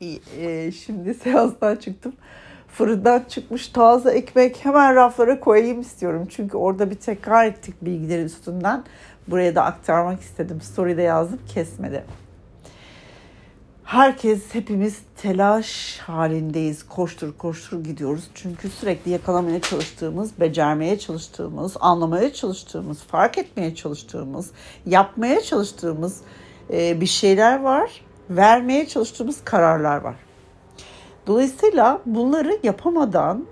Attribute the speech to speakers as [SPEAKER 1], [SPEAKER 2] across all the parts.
[SPEAKER 1] e, şimdi seanstan çıktım. Fırından çıkmış taze ekmek hemen raflara koyayım istiyorum. Çünkü orada bir tekrar ettik bilgiler üstünden. Buraya da aktarmak istedim. Story'de yazdım kesmedi. Herkes hepimiz telaş halindeyiz. Koştur koştur gidiyoruz. Çünkü sürekli yakalamaya çalıştığımız, becermeye çalıştığımız, anlamaya çalıştığımız, fark etmeye çalıştığımız, yapmaya çalıştığımız e, bir şeyler var. Vermeye çalıştığımız kararlar var. Dolayısıyla bunları yapamadan,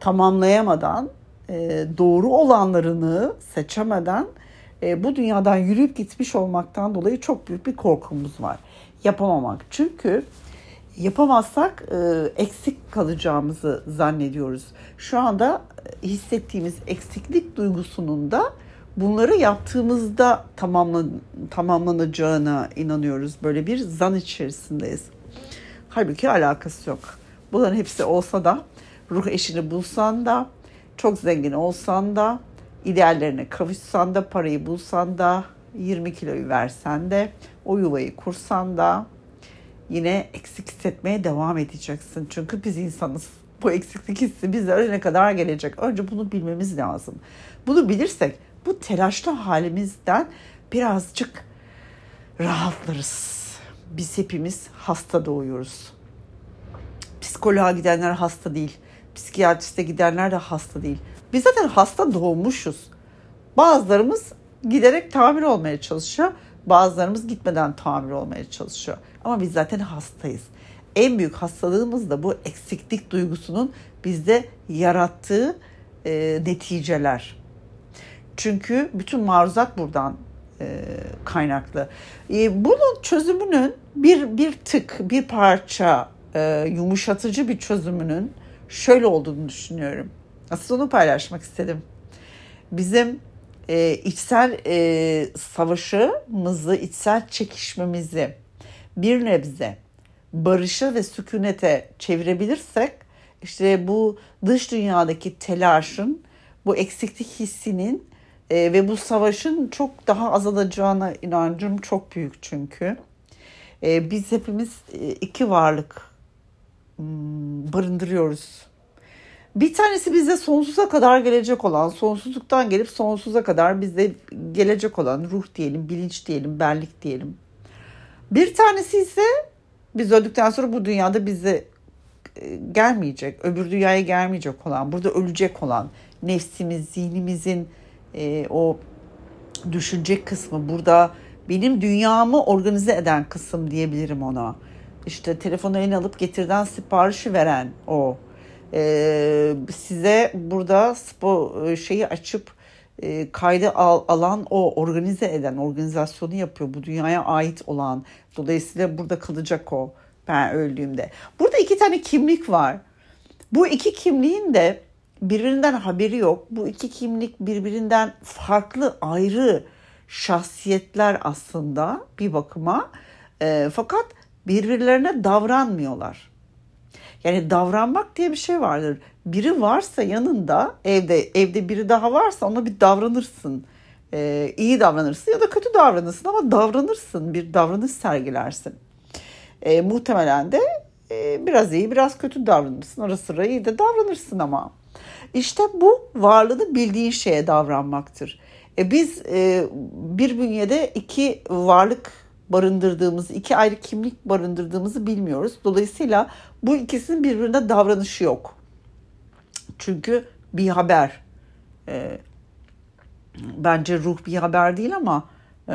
[SPEAKER 1] tamamlayamadan, e, doğru olanlarını seçemeden e, bu dünyadan yürüyüp gitmiş olmaktan dolayı çok büyük bir korkumuz var. Yapamamak. Çünkü yapamazsak e, eksik kalacağımızı zannediyoruz. Şu anda hissettiğimiz eksiklik duygusunun da bunları yaptığımızda tamamlan, tamamlanacağına inanıyoruz. Böyle bir zan içerisindeyiz. Halbuki alakası yok. Bunların hepsi olsa da ruh eşini bulsan da çok zengin olsan da ideallerine kavuşsan da parayı bulsan da 20 kiloyu versen de o yuvayı kursan da yine eksik hissetmeye devam edeceksin. Çünkü biz insanız. Bu eksiklik hissi bizlere ne kadar gelecek? Önce bunu bilmemiz lazım. Bunu bilirsek bu telaşlı halimizden birazcık rahatlarız. Biz hepimiz hasta doğuyoruz. Psikoloğa gidenler hasta değil. Psikiyatriste gidenler de hasta değil. Biz zaten hasta doğmuşuz. Bazılarımız giderek tamir olmaya çalışıyor. Bazılarımız gitmeden tamir olmaya çalışıyor. Ama biz zaten hastayız. En büyük hastalığımız da bu eksiklik duygusunun bizde yarattığı e, neticeler. Çünkü bütün maruzat buradan e, kaynaklı. E, bunun çözümünün bir bir tık, bir parça e, yumuşatıcı bir çözümünün şöyle olduğunu düşünüyorum. Aslında onu paylaşmak istedim. Bizim e, içsel e, savaşımızı, içsel çekişmemizi bir nebze barışa ve sükunete çevirebilirsek işte bu dış dünyadaki telaşın, bu eksiklik hissinin e, ve bu savaşın çok daha azalacağına inancım çok büyük çünkü. E, biz hepimiz e, iki varlık hmm, barındırıyoruz. Bir tanesi bize sonsuza kadar gelecek olan, sonsuzluktan gelip sonsuza kadar bize gelecek olan ruh diyelim, bilinç diyelim, benlik diyelim. Bir tanesi ise biz öldükten sonra bu dünyada bize e, gelmeyecek, öbür dünyaya gelmeyecek olan, burada ölecek olan nefsimiz, zihnimizin e, o düşünecek kısmı burada benim dünyamı organize eden kısım diyebilirim ona. İşte telefonu eline alıp getirden siparişi veren o. Ee, size burada spor şeyi açıp e, kaydı al, alan o organize eden organizasyonu yapıyor bu dünyaya ait olan dolayısıyla burada kalacak o ben öldüğümde burada iki tane kimlik var bu iki kimliğin de birbirinden haberi yok. Bu iki kimlik birbirinden farklı ayrı şahsiyetler aslında bir bakıma. E, fakat birbirlerine davranmıyorlar. Yani davranmak diye bir şey vardır. Biri varsa yanında evde evde biri daha varsa ona bir davranırsın. Ee, iyi davranırsın ya da kötü davranırsın ama davranırsın. Bir davranış sergilersin. Ee, muhtemelen de e, biraz iyi biraz kötü davranırsın. Ara sıra iyi de davranırsın ama. İşte bu varlığını bildiğin şeye davranmaktır. E biz e, bir bünyede iki varlık barındırdığımız, iki ayrı kimlik barındırdığımızı bilmiyoruz. Dolayısıyla bu ikisinin birbirine davranışı yok. Çünkü bir haber. E, bence ruh bir haber değil ama e,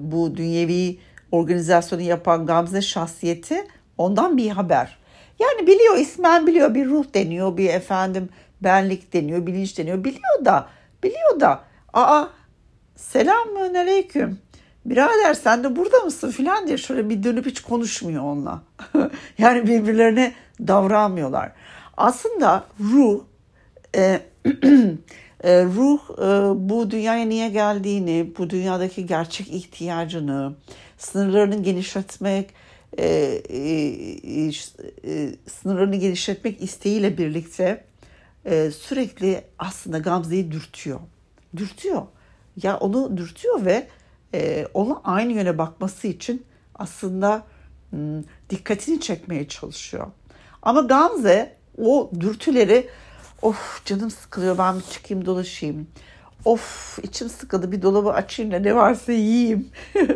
[SPEAKER 1] bu dünyevi organizasyonu yapan Gamze şahsiyeti ondan bir haber. Yani biliyor ismen biliyor bir ruh deniyor bir efendim benlik deniyor, bilinç deniyor. Biliyor da, biliyor da. Aa selamun aleyküm. Birader sen de burada mısın filan diye şöyle bir dönüp hiç konuşmuyor onunla. yani birbirlerine davranmıyorlar. Aslında ruh e, e, ruh e, bu dünyaya niye geldiğini, bu dünyadaki gerçek ihtiyacını, sınırlarını genişletmek, e, e, e, sınırlarını genişletmek isteğiyle birlikte e, sürekli aslında Gamze'yi dürtüyor. Dürtüyor. Ya onu dürtüyor ve e, aynı yöne bakması için aslında hmm, dikkatini çekmeye çalışıyor. Ama Gamze o dürtüleri of canım sıkılıyor ben bir çıkayım dolaşayım. Of içim sıkıldı bir dolabı açayım da ne varsa yiyeyim.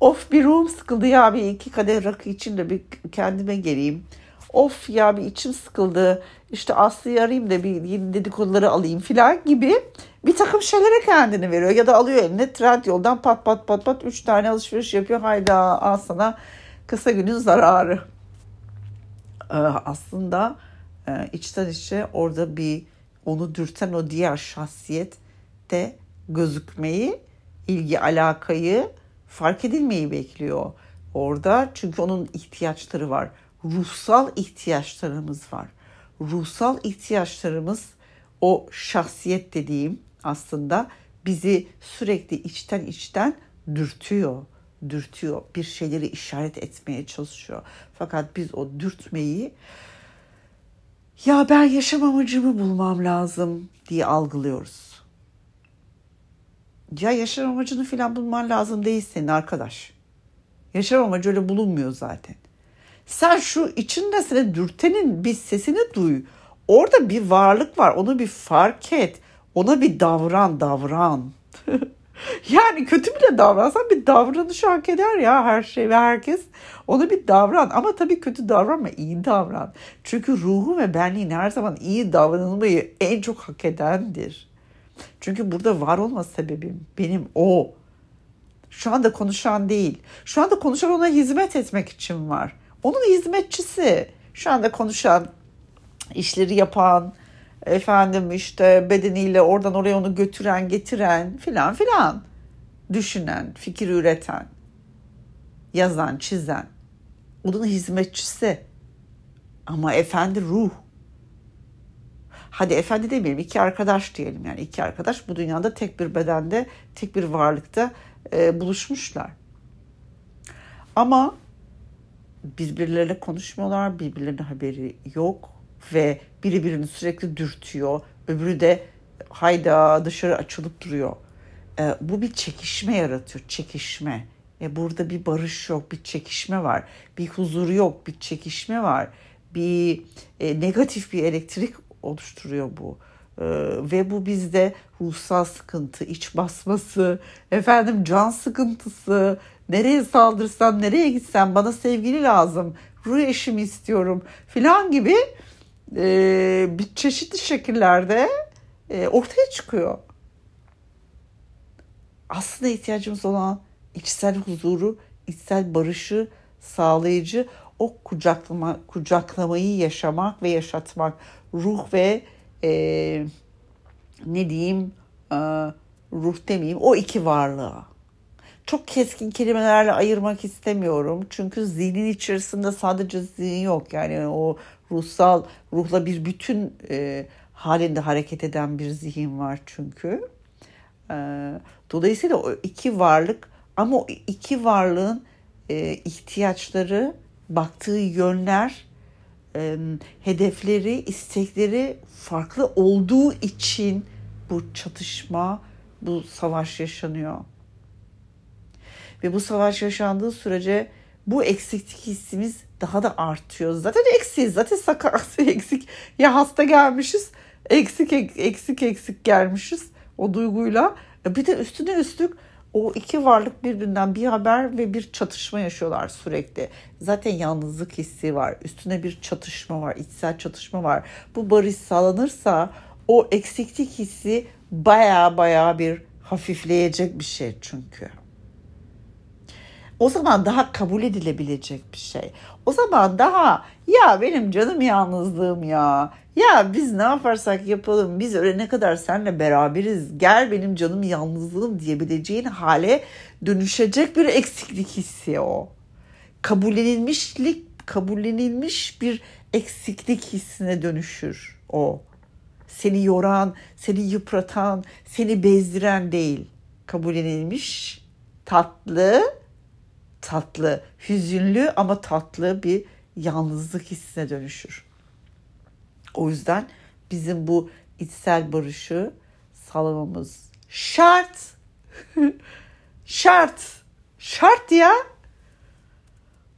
[SPEAKER 1] of bir ruhum sıkıldı ya bir iki kadeh rakı için de bir kendime geleyim. Of ya bir içim sıkıldı işte Aslı'yı arayayım da bir yeni dedikoduları alayım filan gibi bir takım şeylere kendini veriyor. Ya da alıyor eline trend yoldan pat pat pat pat üç tane alışveriş yapıyor. Hayda al sana kısa günün zararı. Ee, aslında e, içten içe orada bir onu dürten o diğer şahsiyet de gözükmeyi, ilgi alakayı fark edilmeyi bekliyor orada. Çünkü onun ihtiyaçları var. Ruhsal ihtiyaçlarımız var. Ruhsal ihtiyaçlarımız o şahsiyet dediğim aslında bizi sürekli içten içten dürtüyor dürtüyor. Bir şeyleri işaret etmeye çalışıyor. Fakat biz o dürtmeyi ya ben yaşam amacımı bulmam lazım diye algılıyoruz. Ya yaşam amacını falan bulman lazım değil senin arkadaş. Yaşam amacı öyle bulunmuyor zaten. Sen şu içinde seni dürtenin bir sesini duy. Orada bir varlık var. Onu bir fark et. Ona bir davran, davran. yani kötü bile davransan bir davranış hak eder ya her şey ve herkes. Ona bir davran ama tabii kötü davranma, iyi davran. Çünkü ruhu ve benliğin her zaman iyi davranılmayı en çok hak edendir. Çünkü burada var olma sebebim benim o. Şu anda konuşan değil. Şu anda konuşan ona hizmet etmek için var. Onun hizmetçisi. Şu anda konuşan, işleri yapan, efendim işte bedeniyle oradan oraya onu götüren, getiren filan filan. Düşünen, fikir üreten, yazan, çizen. Onun hizmetçisi. Ama efendi ruh. Hadi efendi demeyelim iki arkadaş diyelim yani iki arkadaş bu dünyada tek bir bedende tek bir varlıkta e, buluşmuşlar. Ama birbirleriyle konuşmuyorlar, birbirlerine haberi yok ve biri birini sürekli dürtüyor, öbürü de hayda dışarı açılıp duruyor. E, bu bir çekişme yaratıyor, çekişme. E, burada bir barış yok, bir çekişme var, bir huzur yok, bir çekişme var, bir e, negatif bir elektrik oluşturuyor bu. Ee, ve bu bizde ruhsal sıkıntı, iç basması, efendim can sıkıntısı, nereye saldırsam, nereye gitsem bana sevgili lazım, ruh eşimi istiyorum filan gibi e, bir çeşitli şekillerde e, ortaya çıkıyor. Aslında ihtiyacımız olan içsel huzuru, içsel barışı sağlayıcı o kucaklama, kucaklamayı yaşamak ve yaşatmak, ruh ve e, ne diyeyim e, ruh demeyeyim o iki varlığa. Çok keskin kelimelerle ayırmak istemiyorum. Çünkü zihnin içerisinde sadece zihin yok. Yani o ruhsal, ruhla bir bütün e, halinde hareket eden bir zihin var çünkü. E, dolayısıyla o iki varlık ama o iki varlığın e, ihtiyaçları, baktığı yönler e, hedefleri, istekleri farklı olduğu için bu çatışma, bu savaş yaşanıyor. Ve bu savaş yaşandığı sürece bu eksiklik hissimiz daha da artıyor. Zaten eksiyiz. Zaten sakat eksik. Ya hasta gelmişiz. Eksik eksik eksik gelmişiz o duyguyla. Bir de üstüne üstlük o iki varlık birbirinden bir haber ve bir çatışma yaşıyorlar sürekli. Zaten yalnızlık hissi var. Üstüne bir çatışma var. içsel çatışma var. Bu barış sağlanırsa o eksiklik hissi baya baya bir hafifleyecek bir şey çünkü. O zaman daha kabul edilebilecek bir şey. O zaman daha ya benim canım yalnızlığım ya. Ya biz ne yaparsak yapalım biz öyle ne kadar seninle beraberiz. Gel benim canım yalnızlığım diyebileceğin hale dönüşecek bir eksiklik hissi o. Kabullenilmişlik, kabullenilmiş bir eksiklik hissine dönüşür o. Seni yoran, seni yıpratan, seni bezdiren değil. Kabullenilmiş, tatlı, tatlı, hüzünlü ama tatlı bir yalnızlık hissine dönüşür. O yüzden bizim bu içsel barışı sağlamamız şart. şart. Şart ya.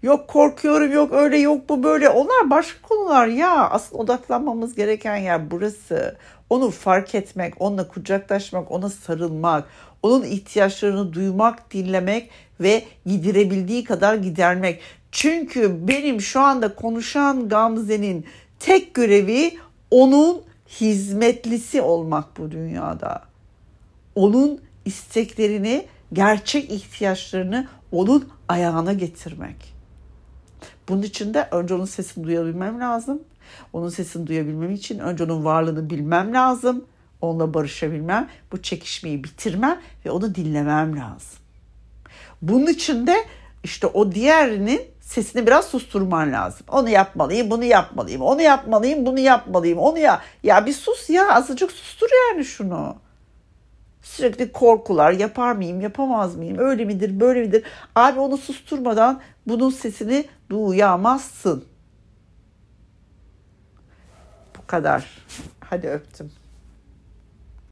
[SPEAKER 1] Yok korkuyorum, yok öyle, yok bu böyle. Onlar başka konular ya. Asıl odaklanmamız gereken yer burası. Onu fark etmek, onunla kucaklaşmak, ona sarılmak, onun ihtiyaçlarını duymak, dinlemek ve giderebildiği kadar gidermek. Çünkü benim şu anda konuşan Gamze'nin tek görevi onun hizmetlisi olmak bu dünyada. Onun isteklerini, gerçek ihtiyaçlarını onun ayağına getirmek. Bunun için de önce onun sesini duyabilmem lazım. Onun sesini duyabilmem için önce onun varlığını bilmem lazım. Onunla barışabilmem, bu çekişmeyi bitirmem ve onu dinlemem lazım. Bunun için de işte o diğerinin sesini biraz susturman lazım. Onu yapmalıyım, bunu yapmalıyım, onu yapmalıyım, bunu yapmalıyım, onu ya. Ya bir sus ya, azıcık sustur yani şunu. Sürekli korkular, yapar mıyım, yapamaz mıyım, öyle midir, böyle midir? Abi onu susturmadan bunun sesini duyamazsın. Bu kadar. Hadi öptüm.